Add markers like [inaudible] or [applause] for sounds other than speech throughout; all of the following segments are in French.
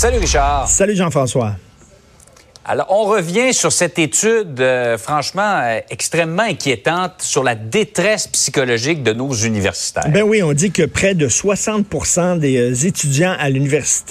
Salut Richard. Salut Jean-François. Alors, on revient sur cette étude euh, franchement euh, extrêmement inquiétante sur la détresse psychologique de nos universitaires. Ben oui, on dit que près de 60% des euh, étudiants à l'université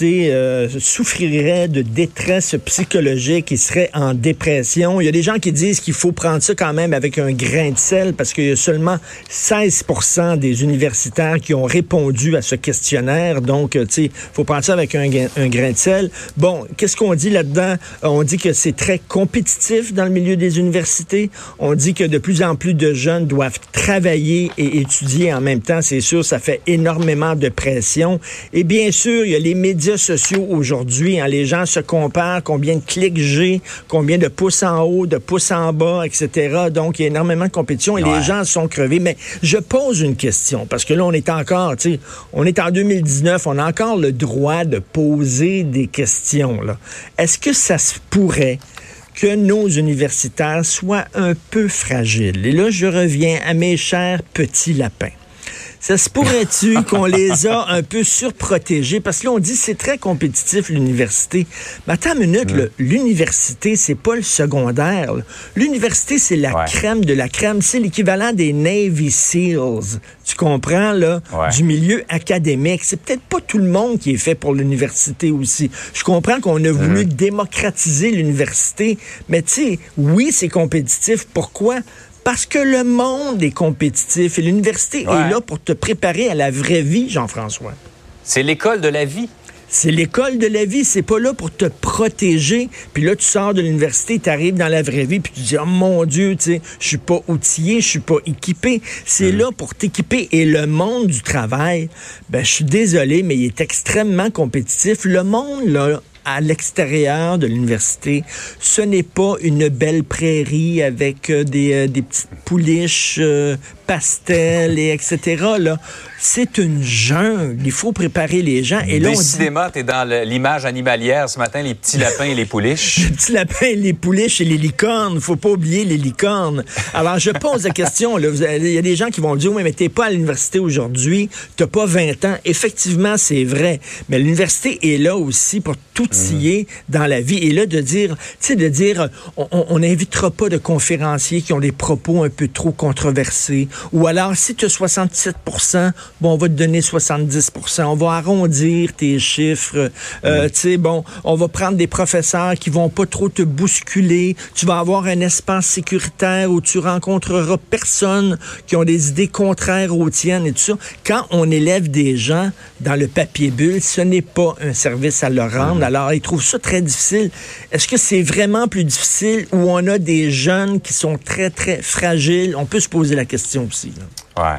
souffriraient de détresse psychologique, ils seraient en dépression. Il y a des gens qui disent qu'il faut prendre ça quand même avec un grain de sel parce qu'il y a seulement 16% des universitaires qui ont répondu à ce questionnaire. Donc, tu sais, faut prendre ça avec un, un grain de sel. Bon, qu'est-ce qu'on dit là-dedans? On dit que c'est très compétitif dans le milieu des universités. On dit que de plus en plus de jeunes doivent travailler et étudier en même temps. C'est sûr, ça fait énormément de pression. Et bien sûr, il y a les médias sociaux aujourd'hui. Hein. Les gens se comparent combien de clics j'ai, combien de pouces en haut, de pouces en bas, etc. Donc, il y a énormément de compétition et Ouais. les gens sont crevés. Mais je pose une question parce que là, on est encore, tu sais, on est en 2019, on a encore le droit de poser des questions. Est-ce que ça se pourrait que nos universitaires soient un peu fragiles. Et là, je reviens à mes chers petits lapins. Ça se pourrait-tu [laughs] qu'on les a un peu surprotégés? Parce que là, on dit c'est très compétitif, l'université. Mais attends une minute, là, l'université, c'est pas le secondaire. L'université, c'est la Ouais. crème de la crème. C'est l'équivalent des Navy SEALs. Tu comprends, là? Ouais. Du milieu académique. C'est peut-être pas tout le monde qui est fait pour l'université aussi. Je comprends qu'on a voulu démocratiser l'université, mais tu sais, oui, c'est compétitif. Pourquoi? Parce que le monde est compétitif et l'université Ouais. est là pour te préparer à la vraie vie, Jean-François. C'est l'école de la vie. C'est l'école de la vie, c'est pas là pour te protéger. Puis là, tu sors de l'université, tu arrives dans la vraie vie, puis tu dis, oh mon Dieu, tu sais, je suis pas outillé, je suis pas équipé. C'est là pour t'équiper. Et le monde du travail, ben, je suis désolé, mais il est extrêmement compétitif. Le monde, là, à l'extérieur de l'université, ce n'est pas une belle prairie avec euh, des, euh, des petites pouliches euh, pastels et etc. Là, c'est une jungle. Il faut préparer les gens. Et là, on dit Décidément, t'es dans l'image animalière ce matin, les petits lapins et les pouliches. [laughs] les petits lapins, les pouliches et les licornes. Faut pas oublier les licornes. Alors, je pose la question. Il y a des gens qui vont dire, oui, mais t'es pas à l'université aujourd'hui, t'as pas 20 ans. Effectivement, c'est vrai. Mais l'université est là aussi pour t'outiller dans la vie. Et là, de dire, tu sais, de dire, on n'invitera pas de conférenciers qui ont des propos un peu trop controversés. Ou alors, si tu as 67% bon, on va te donner 70% On va arrondir tes chiffres. Euh, Tu sais, bon, on va prendre des professeurs qui vont pas trop te bousculer. Tu vas avoir un espace sécuritaire où tu rencontreras personne qui ont des idées contraires aux tiennes et tout ça. Quand on élève des gens dans le papier bulle, ce n'est pas un service à leur rendre. Alors, ils trouvent ça très difficile. Est-ce que c'est vraiment plus difficile où on a des jeunes qui sont très, très fragiles? On peut se poser la question aussi. là. Ouais.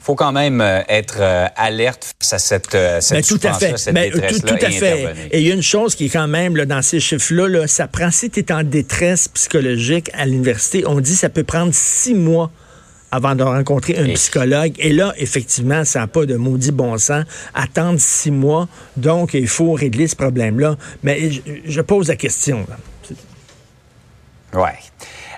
Faut quand même euh, être euh, alerte face à cette, euh, cette Ben, tout à fait. cette Ben, tout, détresse-là tout à et fait. Et il y a une chose qui est quand même là, dans ces chiffres-là, là, ça prend, si tu es en détresse psychologique à l'université, on dit que ça peut prendre six mois avant de rencontrer un Et- psychologue. Et là, effectivement, ça n'a pas de maudit bon sens. Attendre six mois. Donc, il faut régler ce problème-là. Mais je, je pose la question. là.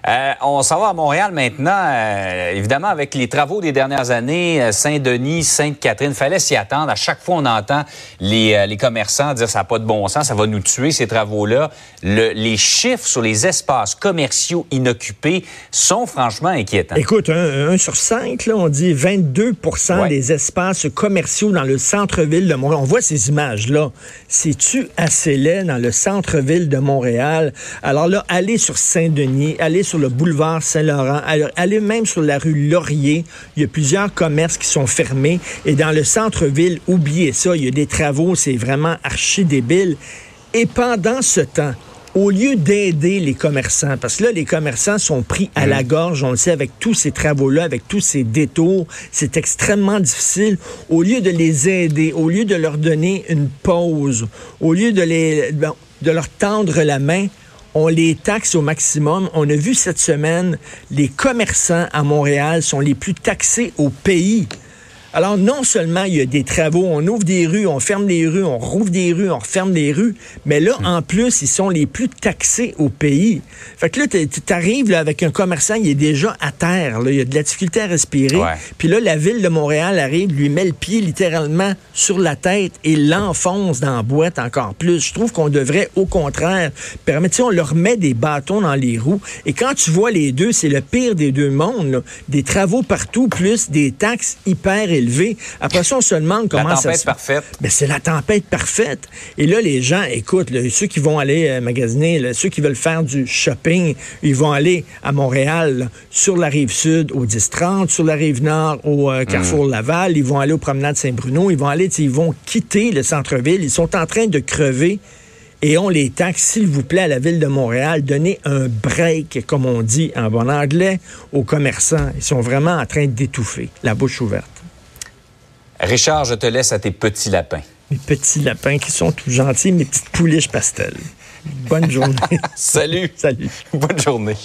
Euh, on s'en va à Montréal maintenant. Euh, évidemment, avec les travaux des dernières années, euh, Saint-Denis, Sainte-Catherine, fallait s'y attendre. À chaque fois, on entend les, euh, les commerçants dire ça n'a pas de bon sens, ça va nous tuer ces travaux-là. Le- les chiffres sur les espaces commerciaux inoccupés sont franchement inquiétants. Écoute, un, un sur cinq, là, on dit 22 Ouais. des espaces commerciaux dans le centre-ville de Montréal. On voit ces images-là. C'est-tu assez laid dans le centre-ville de Montréal? Alors là, allez sur Saint-Denis, allez sur le boulevard Saint-Laurent, allez, même sur la rue Laurier. Il y a plusieurs commerces qui sont fermés. Et dans le centre-ville, oubliez ça, il y a des travaux, c'est vraiment archi débile. Et pendant ce temps, au lieu d'aider les commerçants, parce que là, les commerçants sont pris à la gorge, on le sait, avec tous ces travaux-là, avec tous ces détours, c'est extrêmement difficile. Au lieu de les aider, au lieu de leur donner une pause, au lieu de, les, de leur tendre la main, on les taxe au maximum. On a vu cette semaine, les commerçants à Montréal sont les plus taxés au pays. Alors, non seulement il y a des travaux, on ouvre des rues, on ferme des rues, on rouvre des rues, on referme des rues, mais là, en plus, ils sont les plus taxés au pays. Fait que là, tu arrives avec un commerçant, il est déjà à terre, là, il a de la difficulté à respirer. Puis là, la ville de Montréal arrive, lui met le pied littéralement sur la tête et l'enfonce dans la boîte encore plus. Je trouve qu'on devrait, au contraire, permettre, on leur met des bâtons dans les roues. Et quand tu vois les deux, c'est le pire des deux mondes, des travaux partout, plus des taxes hyper élevé. Après ça, on se demande comment ça se... parfaite. Mais c'est la tempête parfaite. Et là, les gens, écoute, ceux qui vont aller euh, magasiner, ceux qui veulent faire du shopping, ils vont aller à Montréal, sur la rive sud au 10-30, sur la rive nord au euh, Carrefour mm. Laval, ils vont aller au promenade Saint-Bruno, ils vont aller, ils vont quitter le centre-ville, ils sont en train de crever et on les taxe, s'il vous plaît, à la ville de Montréal, donnez un break, comme on dit en bon anglais, aux commerçants. Ils sont vraiment en train d'étouffer, la bouche ouverte. Richard, je te laisse à tes petits lapins. Mes petits lapins qui sont tout gentils, mes petites pouliches pastel. Bonne journée. [laughs] Salut. Salut. Bonne journée.